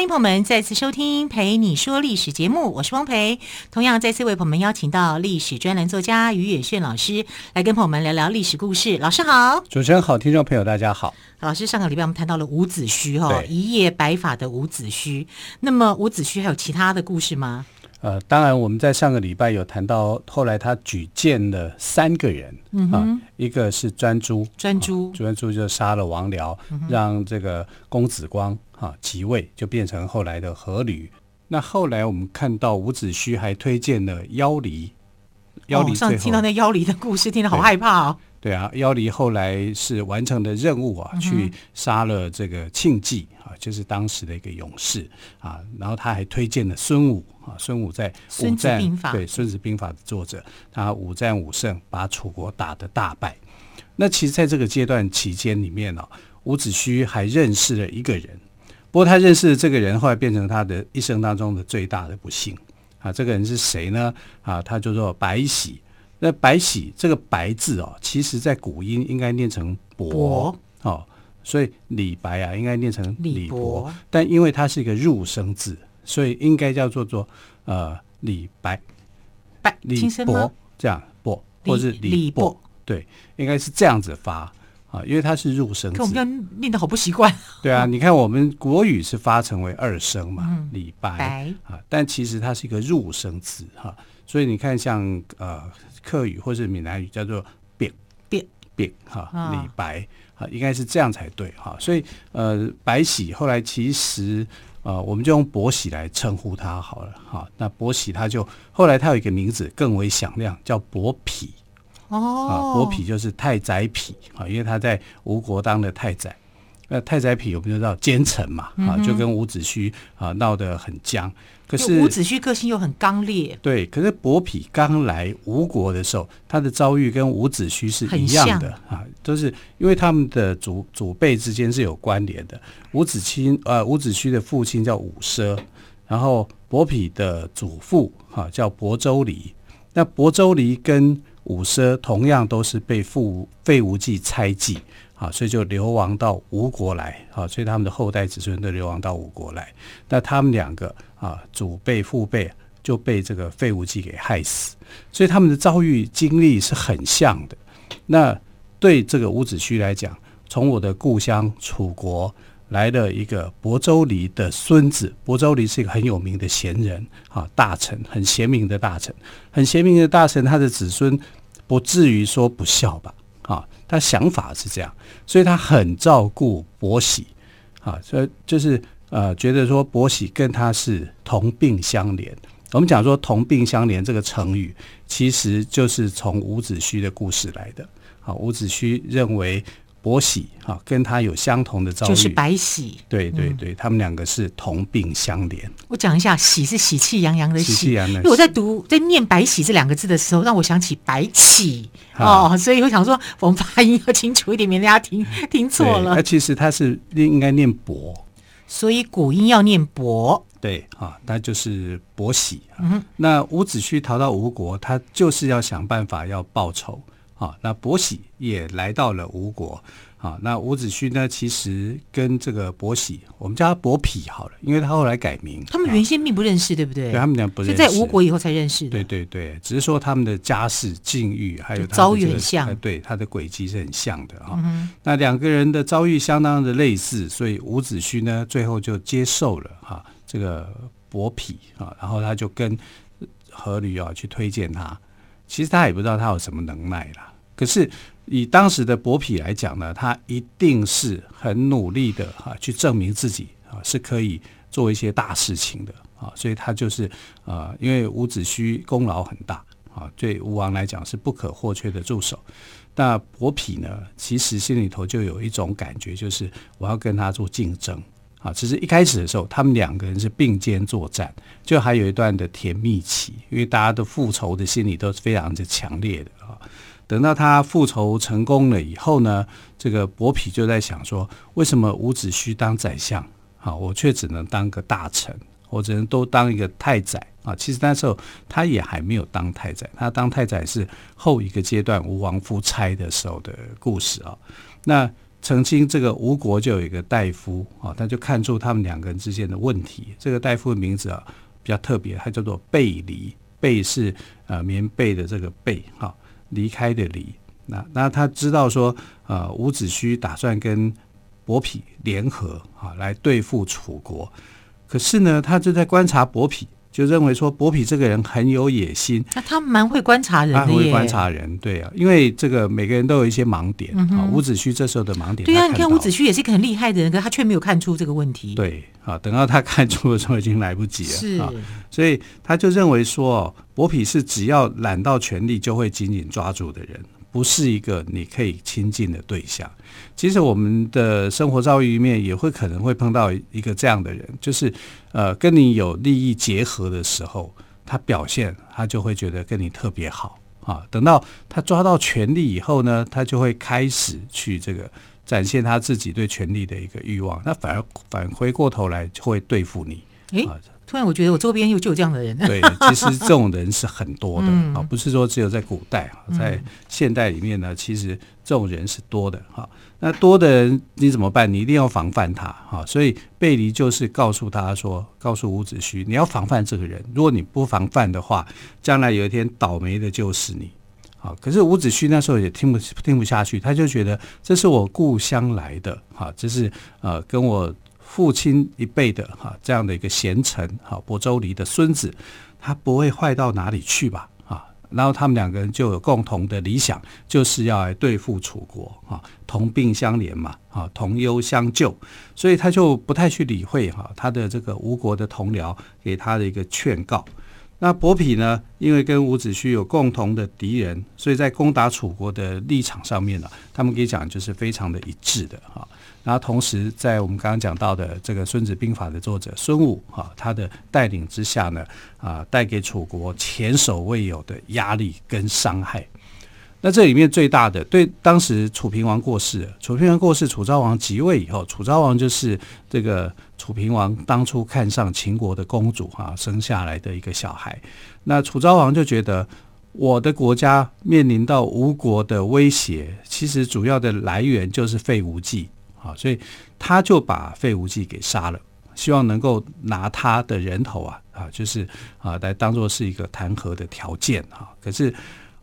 欢迎朋友们再次收听《陪你说历史》节目，我是汪培。同样再次为朋友们邀请到历史专栏作家于远炫老师来跟朋友们聊聊历史故事。老师好，主持人好，听众朋友大家好。老师，上个礼拜我们谈到了伍子胥哈，一夜白发的伍子胥。那么伍子胥还有其他的故事吗？呃，当然，我们在上个礼拜有谈到，后来他举荐了三个人，嗯啊，一个是专诸，专诸，专诸就杀了王僚，嗯、让这个公子光啊即位，就变成后来的阖闾。那后来我们看到伍子胥还推荐了妖离，腰离、哦、上次听到那妖离的故事，听得好害怕哦。对啊，妖离后来是完成的任务啊，去杀了这个庆忌啊，就是当时的一个勇士啊。然后他还推荐了孙武啊，孙武在武战对《孙子兵法》的作者，他五战五胜，把楚国打得大败。那其实在这个阶段期间里面呢，伍子胥还认识了一个人，不过他认识的这个人后来变成他的一生当中的最大的不幸。啊。这个人是谁呢？啊，他叫做白喜。那白喜这个白字哦，其实在古音应该念成伯。哦，所以李白啊应该念成李伯，但因为它是一个入声字，所以应该叫做做呃李白。白李伯这样伯，或是李伯，对，应该是这样子发啊，因为它是入声字。可我们这样念得好不习惯。对啊，你看我们国语是发成为二声嘛，李白啊，但其实它是一个入声字哈，所以你看像呃。客语或是闽南语叫做“扁扁扁”哈，李白啊，应该是这样才对哈。所以呃，白喜后来其实呃，我们就用伯喜来称呼他好了哈。那伯喜他就后来他有一个名字更为响亮，叫伯嚭哦。啊，伯嚭就是太宰嚭啊，因为他在吴国当的太宰。那太宰嚭我们就知道奸臣嘛啊，就跟伍子胥啊闹得很僵。可是伍子胥个性又很刚烈，对。可是伯嚭刚来吴国的时候，他的遭遇跟伍子胥是一样的啊，都是因为他们的祖祖辈之间是有关联的。伍子胥呃，伍子胥的父亲叫伍奢，然后伯嚭的祖父哈、啊、叫伯州离。那伯州离跟伍奢同样都是被父费无忌猜忌。啊，所以就流亡到吴国来，啊，所以他们的后代子孙都流亡到吴国来。那他们两个啊，祖辈父辈就被这个废无忌给害死，所以他们的遭遇经历是很像的。那对这个伍子胥来讲，从我的故乡楚国来了一个伯州离的孙子，伯州离是一个很有名的贤人啊，大臣，很贤明的大臣，很贤明的大臣，他的子孙不至于说不孝吧？啊。他想法是这样，所以他很照顾伯喜，啊，所以就是呃，觉得说伯喜跟他是同病相怜。我们讲说同病相怜这个成语，其实就是从伍子胥的故事来的。啊，伍子胥认为。伯喜哈，跟他有相同的遭遇，就是白喜。对对对，他们两个是同病相怜。我讲一下，喜是喜气洋洋的喜。喜气洋洋。因为我在读在念“白喜”这两个字的时候，让我想起白起哦，所以我想说，我们发音要清楚一点，免得大家听 听错了。那其实他是应该念“伯”，所以古音要念“伯”。对啊，那就是伯喜。嗯，那伍子胥逃到吴国，他就是要想办法要报仇。啊，那伯喜也来到了吴国。啊，那伍子胥呢？其实跟这个伯喜，我们叫他伯匹好了，因为他后来改名。他们原先并不认识，对不对？对，他们俩不认识，是在吴国以后才认识的。对对对，只是说他们的家世、境遇还有、这个、遭遇很像，对他的轨迹是很像的啊。嗯、那两个人的遭遇相当的类似，所以伍子胥呢，最后就接受了哈这个伯嚭啊，然后他就跟阖闾啊去推荐他。其实他也不知道他有什么能耐啦。可是以当时的伯嚭来讲呢，他一定是很努力的哈，去证明自己啊是可以做一些大事情的啊，所以他就是啊，因为伍子胥功劳很大啊，对吴王来讲是不可或缺的助手。那伯嚭呢，其实心里头就有一种感觉，就是我要跟他做竞争啊，其实一开始的时候，他们两个人是并肩作战，就还有一段的甜蜜期，因为大家的复仇的心理都是非常的强烈的啊。等到他复仇成功了以后呢，这个伯嚭就在想说，为什么伍子胥当宰相，好，我却只能当个大臣，我只能都当一个太宰啊？其实那时候他也还没有当太宰，他当太宰是后一个阶段吴王夫差的时候的故事啊。那曾经这个吴国就有一个大夫啊，他就看出他们两个人之间的问题。这个大夫的名字啊比较特别，他叫做背离，背是呃棉被的这个背哈，离开的离。那那他知道说呃伍子胥打算跟伯嚭联合啊来对付楚国，可是呢他就在观察伯嚭。就认为说伯嚭这个人很有野心，那他蛮会观察人的，他会观察人，对啊，因为这个每个人都有一些盲点啊。伍子胥这时候的盲点，对啊，你看伍子胥也是一个很厉害的人，可他却没有看出这个问题。对啊，等到他看出的时候已经来不及了。是啊，所以他就认为说，伯嚭是只要揽到权力就会紧紧抓住的人。不是一个你可以亲近的对象。其实我们的生活遭遇里面也会可能会碰到一个这样的人，就是呃跟你有利益结合的时候，他表现他就会觉得跟你特别好啊。等到他抓到权力以后呢，他就会开始去这个展现他自己对权力的一个欲望。那反而反回过头来就会对付你。诶啊突然，我觉得我周边又就有这样的人。对，其实这种人是很多的啊，嗯、不是说只有在古代啊，在现代里面呢，其实这种人是多的哈。那多的人你怎么办？你一定要防范他哈。所以背离就是告诉他说，告诉伍子胥，你要防范这个人。如果你不防范的话，将来有一天倒霉的就是你。好，可是伍子胥那时候也听不听不下去，他就觉得这是我故乡来的哈，这是呃跟我。父亲一辈的哈这样的一个贤臣哈伯州离的孙子，他不会坏到哪里去吧啊？然后他们两个人就有共同的理想，就是要来对付楚国啊，同病相怜嘛啊，同忧相救，所以他就不太去理会哈他的这个吴国的同僚给他的一个劝告。那伯嚭呢，因为跟伍子胥有共同的敌人，所以在攻打楚国的立场上面呢，他们可以讲就是非常的一致的哈。然后同时，在我们刚刚讲到的这个《孙子兵法》的作者孙武哈，他的带领之下呢，啊，带给楚国前所未有的压力跟伤害。那这里面最大的，对当时楚平王过世，楚平王过世，楚昭王即位以后，楚昭王就是这个楚平王当初看上秦国的公主哈，生下来的一个小孩。那楚昭王就觉得，我的国家面临到吴国的威胁，其实主要的来源就是费无忌。啊，所以他就把费无忌给杀了，希望能够拿他的人头啊啊，就是啊来当做是一个弹劾的条件啊。可是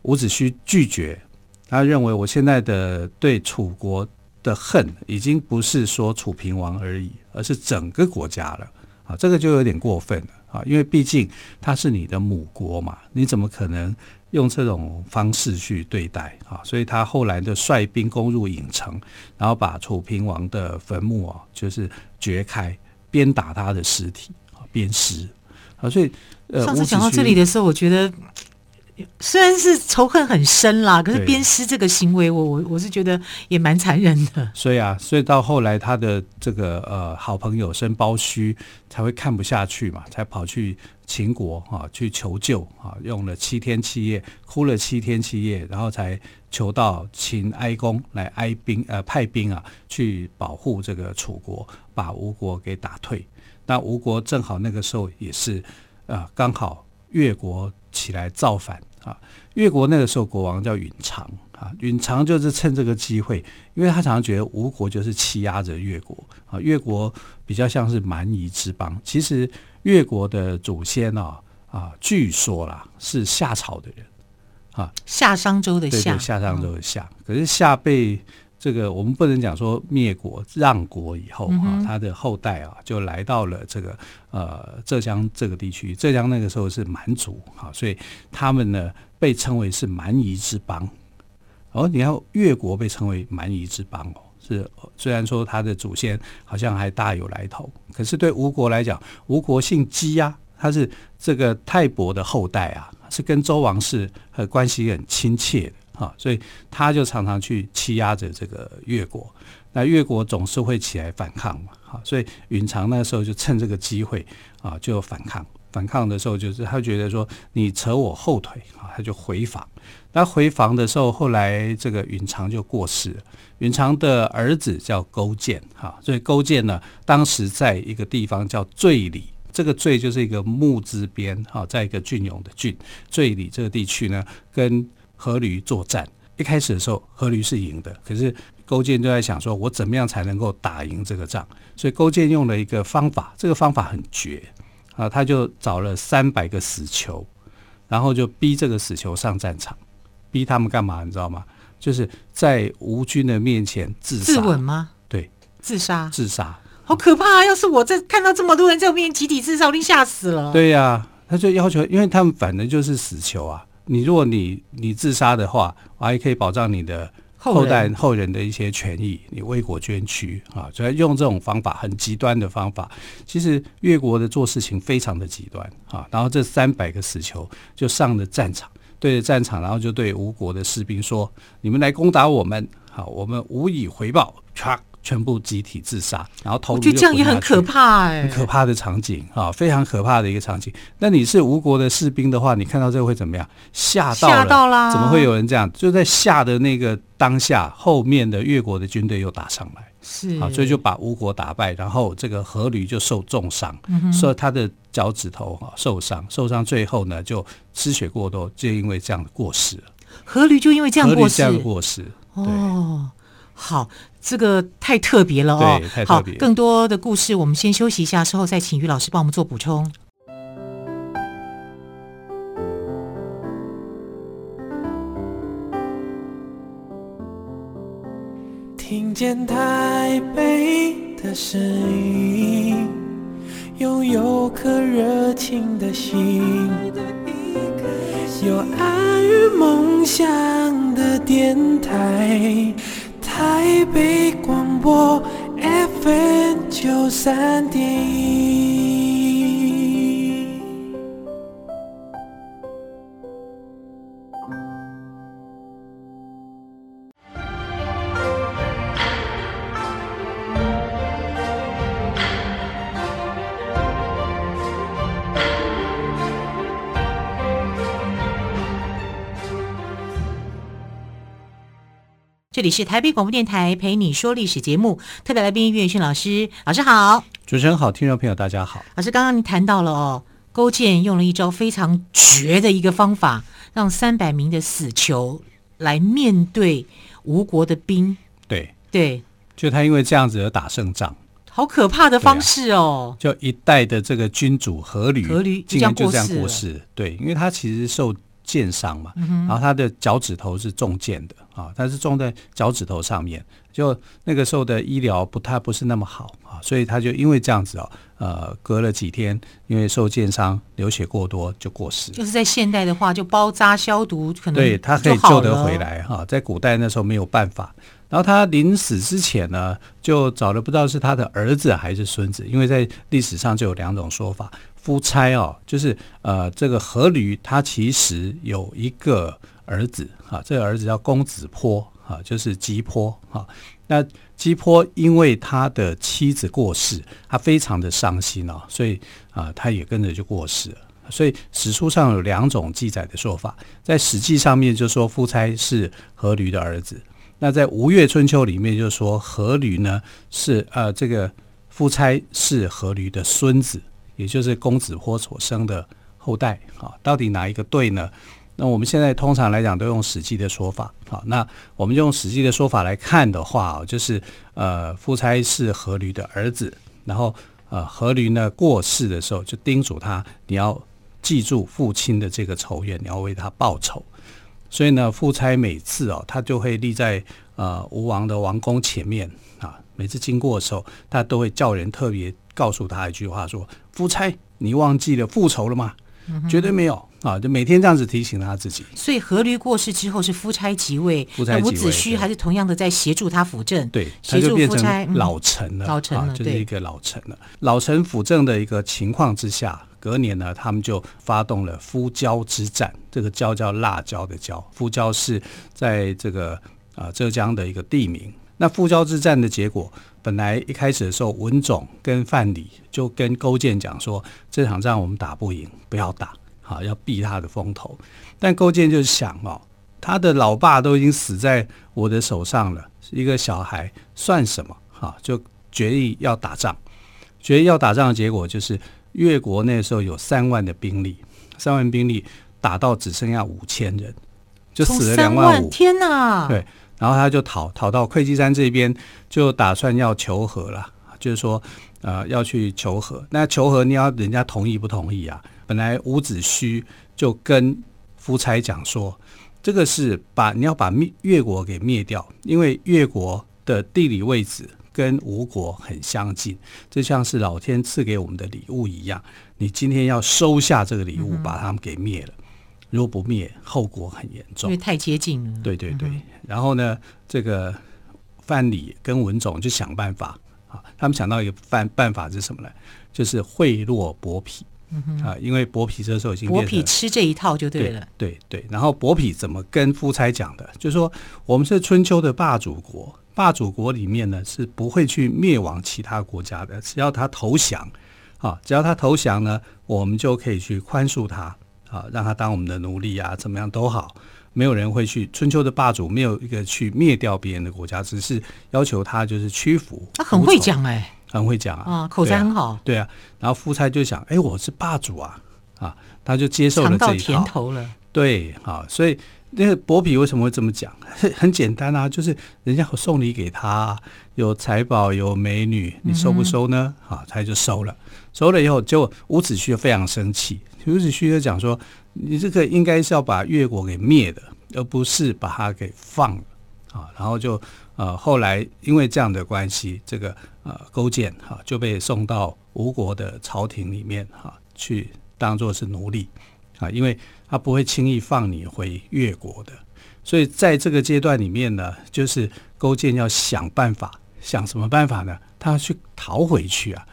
伍子胥拒绝，他认为我现在的对楚国的恨已经不是说楚平王而已，而是整个国家了啊，这个就有点过分了啊，因为毕竟他是你的母国嘛，你怎么可能？用这种方式去对待啊，所以他后来就率兵攻入郢城，然后把楚平王的坟墓啊，就是掘开，鞭打他的尸体啊，鞭尸啊。所以，呃，上次讲到这里的时候，我觉得。虽然是仇恨很深啦，可是鞭尸这个行为我，我我我是觉得也蛮残忍的。所以啊，所以到后来他的这个呃好朋友申包胥才会看不下去嘛，才跑去秦国啊去求救啊，用了七天七夜，哭了七天七夜，然后才求到秦哀公来哀兵呃派兵啊去保护这个楚国，把吴国给打退。那吴国正好那个时候也是啊刚好越国起来造反。啊，越国那个时候国王叫允常啊，允常就是趁这个机会，因为他常常觉得吴国就是欺压着越国啊，越国比较像是蛮夷之邦。其实越国的祖先啊啊，据说啦是夏朝的人啊，夏商周的夏，对对，夏商周的夏。可是夏被这个我们不能讲说灭国让国以后啊，他的后代啊就来到了这个呃浙江这个地区。浙江那个时候是蛮族啊，所以他们呢被称为是蛮夷之邦。哦，你看越国被称为蛮夷之邦哦，是虽然说他的祖先好像还大有来头，可是对吴国来讲，吴国姓姬呀，他是这个泰伯的后代啊，是跟周王室和关系很亲切的。啊，所以他就常常去欺压着这个越国。那越国总是会起来反抗嘛，啊，所以允常那时候就趁这个机会啊，就反抗。反抗的时候，就是他觉得说你扯我后腿啊，他就回防。那回防的时候，后来这个允常就过世了。允常的儿子叫勾践哈，所以勾践呢，当时在一个地方叫醉里，这个醉就是一个木字边哈，在一个隽永的隽，醉里这个地区呢，跟阖闾作战。一开始的时候，阖闾是赢的，可是勾践就在想说，我怎么样才能够打赢这个仗？所以勾践用了一个方法，这个方法很绝。啊，他就找了三百个死囚，然后就逼这个死囚上战场，逼他们干嘛？你知道吗？就是在吴军的面前自杀。自刎吗？对，自杀。自杀，好可怕啊！要是我在看到这么多人在我面前集体自杀，我一定吓死了。对呀、啊，他就要求，因为他们反正就是死囚啊。你如果你你自杀的话，我还可以保障你的。后代后人的一些权益，你为国捐躯啊，所以用这种方法，很极端的方法。其实越国的做事情非常的极端啊。然后这三百个死囚就上了战场，对着战场，然后就对吴国的士兵说：“你们来攻打我们，好，我们无以回报。”唰。全部集体自杀，然后头颅就这样也很可怕哎，很可怕的场景啊，非常可怕的一个场景。那你是吴国的士兵的话，你看到这个会怎么样？吓到了，吓到了，怎么会有人这样？就在吓的那个当下，后面的越国的军队又打上来，是啊，所以就把吴国打败，然后这个阖闾就受重伤，说、嗯、他的脚趾头哈受伤，受伤最后呢就失血过多，就因为这样过世了。阖闾就因为这样过世，这样过世哦。好，这个太特别了哦。对，太特别。好，更多的故事我们先休息一下，之后再请于老师帮我们做补充。听见台北的声音，拥有颗热情的心，有爱与梦想的电台。台北广播 FM 九三点一。这里是台北广播电台陪你说历史节目，特别来宾岳迅老师，老师好，主持人好，听众朋友大家好。老师刚刚您谈到了哦，勾践用了一招非常绝的一个方法，让三百名的死囚来面对吴国的兵。对对，就他因为这样子而打胜仗，好可怕的方式哦。啊、就一代的这个君主阖闾，阖闾竟然就这样过世。对，因为他其实受。箭伤嘛，然后他的脚趾头是中箭的啊，他是中在脚趾头上面，就那个时候的医疗不太不是那么好啊，所以他就因为这样子哦，呃，隔了几天，因为受箭伤流血过多就过世。就是在现代的话，就包扎消毒，可能对他可以救得回来哈，在古代那时候没有办法。然后他临死之前呢，就找了不知道是他的儿子还是孙子，因为在历史上就有两种说法。夫差哦，就是呃，这个阖闾他其实有一个儿子哈，这个儿子叫公子颇哈，就是姬颇哈。那姬颇因为他的妻子过世，他非常的伤心哦，所以啊，他也跟着就过世了。所以史书上有两种记载的说法，在《史记》上面就说夫差是阖闾的儿子，那在《吴越春秋》里面就说阖闾呢是呃这个夫差是阖闾的孙子。也就是公子颇所生的后代啊，到底哪一个对呢？那我们现在通常来讲都用《史记》的说法啊。那我们用《史记》的说法来看的话，就是呃，夫差是阖闾的儿子，然后呃，阖闾呢过世的时候，就叮嘱他，你要记住父亲的这个仇怨，你要为他报仇。所以呢，夫差每次哦，他就会立在呃吴王的王宫前面啊，每次经过的时候，他都会叫人特别。告诉他一句话说：“夫差，你忘记了复仇了吗？嗯、绝对没有啊！就每天这样子提醒他自己。所以阖闾过世之后是夫差即位，夫差伍子胥还是同样的在协助他辅政，对，他就变成老臣了，老臣了，就是一个老臣了。老臣辅政的一个情况之下，隔年呢，他们就发动了夫交之战。这个交叫辣椒的椒，夫交是在这个啊、呃、浙江的一个地名。那夫交之战的结果，本来一开始的时候，文总跟范蠡就跟勾践讲说，这场仗我们打不赢，不要打，好要避他的风头。但勾践就想哦，他的老爸都已经死在我的手上了，一个小孩算什么？哈，就决意要打仗。决意要打仗的结果就是。越国那时候有三万的兵力，三万兵力打到只剩下五千人，就死了两万五。天哪！对，然后他就逃逃到会稽山这边，就打算要求和了，就是说呃要去求和。那求和你要人家同意不同意啊？本来伍子胥就跟夫差讲说，这个是把你要把灭越国给灭掉，因为越国的地理位置。跟吴国很相近，就像是老天赐给我们的礼物一样。你今天要收下这个礼物，把他们给灭了。如果不灭，后果很严重，因为太接近了。对对对。然后呢，这个范蠡跟文种就想办法啊，他们想到一个办办法是什么呢？就是贿赂伯嚭啊，因为伯嚭这时候已经伯嚭吃这一套就对了。对对，对。然后伯嚭怎么跟夫差讲的？就是说我们是春秋的霸主国。霸主国里面呢，是不会去灭亡其他国家的，只要他投降，啊，只要他投降呢，我们就可以去宽恕他，啊，让他当我们的奴隶啊，怎么样都好，没有人会去。春秋的霸主没有一个去灭掉别人的国家，只是要求他就是屈服。他很会讲哎、欸，很会讲啊，啊，口才很好。对啊，然后夫差就想，哎，我是霸主啊，啊，他就接受了这一套。甜头了。对，啊，所以。那个伯嚭为什么会这么讲？很 很简单啊，就是人家送礼给他，有财宝，有美女，你收不收呢？嗯、啊，他就收了。收了以后，结果伍子胥非常生气。伍子胥就讲说：“你这个应该是要把越国给灭的，而不是把他给放了。”啊，然后就呃，后来因为这样的关系，这个呃勾践哈、就被送到吴国的朝廷里面哈、去当做是奴隶啊，因为。他不会轻易放你回越国的，所以在这个阶段里面呢，就是勾践要想办法，想什么办法呢？他要去逃回去啊！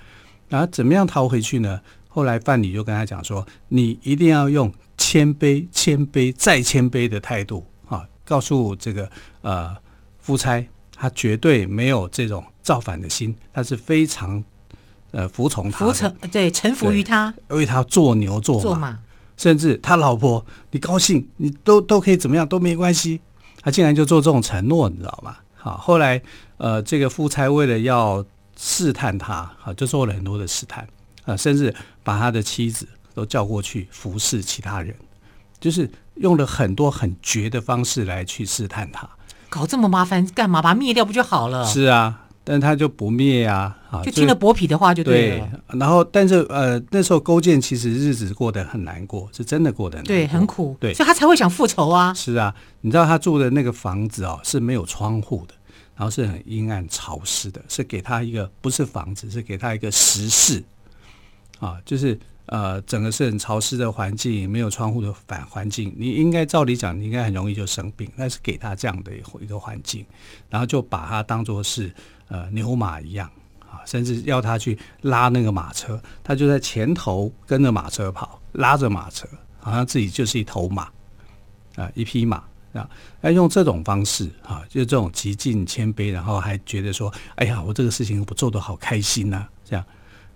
然后怎么样逃回去呢？后来范蠡就跟他讲说：“你一定要用谦卑、谦卑再谦卑的态度啊，告诉这个呃夫差，他绝对没有这种造反的心，他是非常呃服从他，服从对臣服于他，为他做牛做马。做马”甚至他老婆，你高兴，你都都可以怎么样都没关系。他竟然就做这种承诺，你知道吗？好，后来呃，这个夫差为了要试探他，好，就做了很多的试探啊，甚至把他的妻子都叫过去服侍其他人，就是用了很多很绝的方式来去试探他。搞这么麻烦干嘛？把他灭掉不就好了？是啊。但他就不灭啊，啊，就听了伯嚭的话就对了。对，然后，但是呃，那时候勾践其实日子过得很难过，是真的过得很难过，对，很苦，对，所以他才会想复仇啊。是啊，你知道他住的那个房子哦，是没有窗户的，然后是很阴暗潮湿的，是给他一个不是房子，是给他一个石室啊，就是。呃，整个是很潮湿的环境，没有窗户的反环境，你应该照理讲，你应该很容易就生病。但是给他这样的一个环境，然后就把他当作是呃牛马一样啊，甚至要他去拉那个马车，他就在前头跟着马车跑，拉着马车，好像自己就是一头马啊，一匹马啊。那用这种方式啊，就这种极尽谦卑，然后还觉得说，哎呀，我这个事情不做得好开心呐，这样。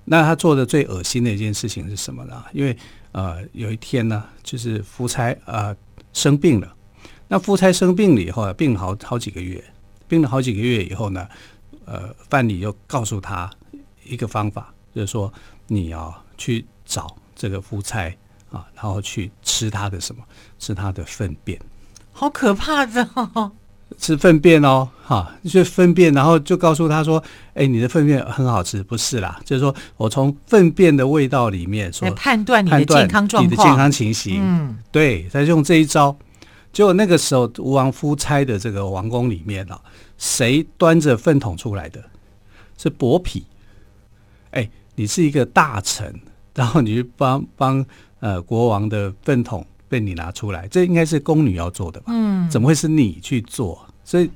那他做的最恶心的一件事情是什么呢？因为呃有一天呢，就是夫差呃生病了。那夫差生病了以后啊，病了好好几个月，病了好几个月以后呢，呃范蠡就告诉他一个方法，就是说你要去找这个夫差啊，然后去吃他的什么？吃他的粪便。好可怕的哦！吃粪便哦，哈，就粪便，然后就告诉他说：“哎，你的粪便很好吃，不是啦，就是说我从粪便的味道里面说，来判断你的健康状况，你的健康情形。嗯，对，他就用这一招。结果那个时候，吴王夫差的这个王宫里面啊，谁端着粪桶出来的？是伯嚭。哎，你是一个大臣，然后你去帮帮呃国王的粪桶。”被你拿出来，这应该是宫女要做的吧？嗯，怎么会是你去做？所以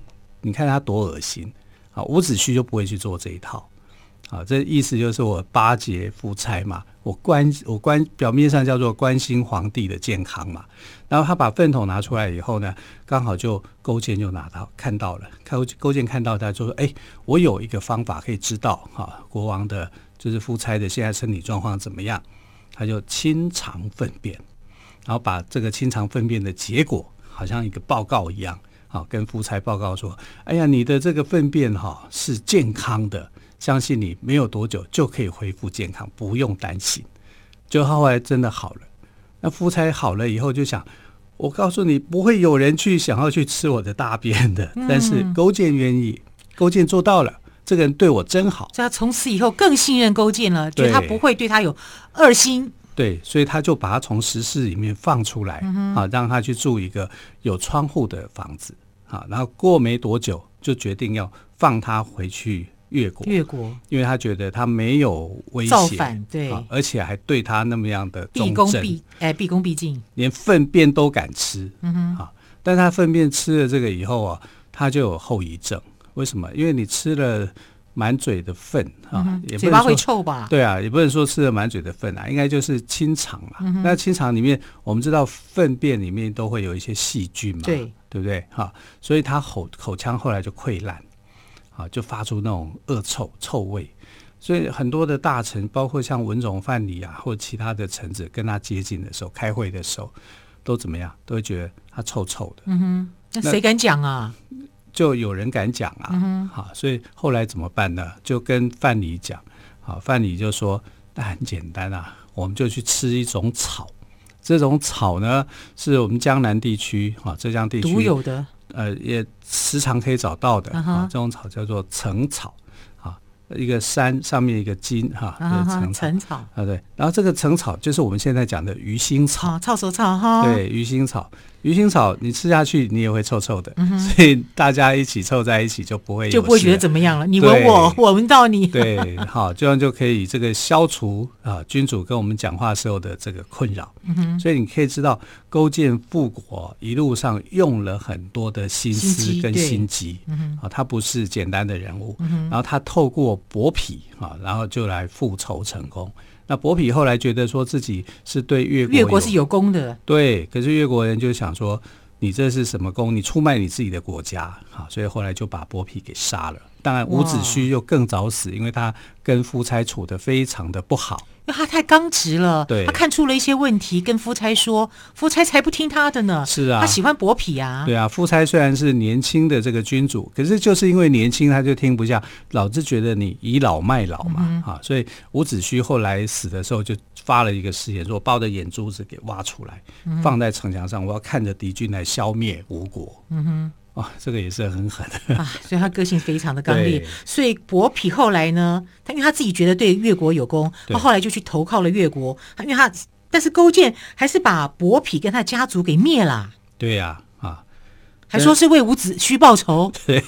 你看他多恶心啊！伍子胥就不会去做这一套，啊，这意思就是我巴结夫差嘛，我关我关表面上叫做关心皇帝的健康嘛。然后他把粪桶拿出来以后呢，刚好就勾践就拿到看到了，勾勾践看到他就说：“哎，我有一个方法可以知道哈，国王的就是夫差的现在身体状况怎么样。”他就清肠粪便，然后把这个清肠粪便的结果，好像一个报告一样，好跟夫差报告说：“哎呀，你的这个粪便哈是健康的。”相信你没有多久就可以恢复健康，不用担心。就后来真的好了。那夫差好了以后就想，我告诉你，不会有人去想要去吃我的大便的。但是勾践愿意，勾践做到了。这个人对我真好，所以他从此以后更信任勾践了，觉得他不会对他有二心。对，所以他就把他从石室里面放出来，啊，让他去住一个有窗户的房子。啊，然后过没多久就决定要放他回去。越国，越国，因为他觉得他没有威胁，造反，对，而且还对他那么样的毕恭毕，哎，毕恭毕敬，连粪便都敢吃，嗯哼，啊，但他粪便吃了这个以后啊，他就有后遗症，为什么？因为你吃了满嘴的粪啊，嗯、也嘴巴会臭吧？对啊，也不能说吃了满嘴的粪啊，应该就是清肠啊。嗯、那清肠里面，我们知道粪便里面都会有一些细菌嘛，对，对不对？哈，所以他口口腔后来就溃烂。啊，就发出那种恶臭臭味，所以很多的大臣，包括像文种、范蠡啊，或其他的臣子，跟他接近的时候，开会的时候，都怎么样？都会觉得他臭臭的。嗯哼，那谁敢讲啊？就有人敢讲啊。嗯哼，好，所以后来怎么办呢？就跟范蠡讲。好，范蠡就说：“那很简单啊，我们就去吃一种草。这种草呢，是我们江南地区啊，浙江地区独有的。”呃，也时常可以找到的啊，这种草叫做层草，啊，一个山上面一个金哈，薶薶草。啊，对，然后这个层草就是我们现在讲的鱼腥草，臭手草哈，对，鱼腥草。鱼腥草，你吃下去你也会臭臭的，嗯、所以大家一起凑在一起就不会，就不会觉得怎么样了。你闻我，我闻到你，对，好，这样就可以这个消除啊君主跟我们讲话时候的这个困扰。所以你可以知道勾践复国一路上用了很多的心思跟心机，嗯啊，他不是简单的人物，嗯、然后他透过伯嚭啊，然后就来复仇成功。那伯嚭后来觉得说自己是对越国，越国是有功的，对，可是越国人就想说，你这是什么功？你出卖你自己的国家，啊，所以后来就把伯嚭给杀了。当然，伍子胥又更早死，因为他跟夫差处得非常的不好。因为他太刚直了，对，他看出了一些问题，跟夫差说，夫差才不听他的呢。是啊，他喜欢伯嚭啊。对啊，夫差虽然是年轻的这个君主，可是就是因为年轻，他就听不下，老子觉得你倚老卖老嘛，嗯、啊，所以伍子胥后来死的时候就发了一个誓言，说把我的眼珠子给挖出来，嗯、放在城墙上，我要看着敌军来消灭吴国。嗯哼。哦，这个也是很狠的啊！所以他个性非常的刚烈。所以伯嚭后来呢，他因为他自己觉得对越国有功，他后来就去投靠了越国。因为他，但是勾践还是把伯嚭跟他家族给灭了。对呀，啊，啊还说是为伍子胥报仇。对，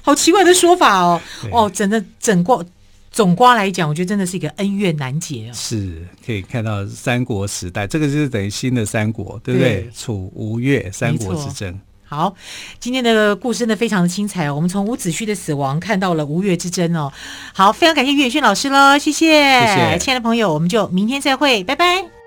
好奇怪的说法哦。哦，整个整个总瓜来讲，我觉得真的是一个恩怨难解哦。是可以看到三国时代，这个就是等于新的三国，对不对？对楚吴越三国之争。好，今天的故事呢，非常的精彩哦。我们从伍子胥的死亡看到了吴越之争哦。好，非常感谢岳远逊老师喽，谢谢，谢谢，亲爱的朋友，我们就明天再会，拜拜。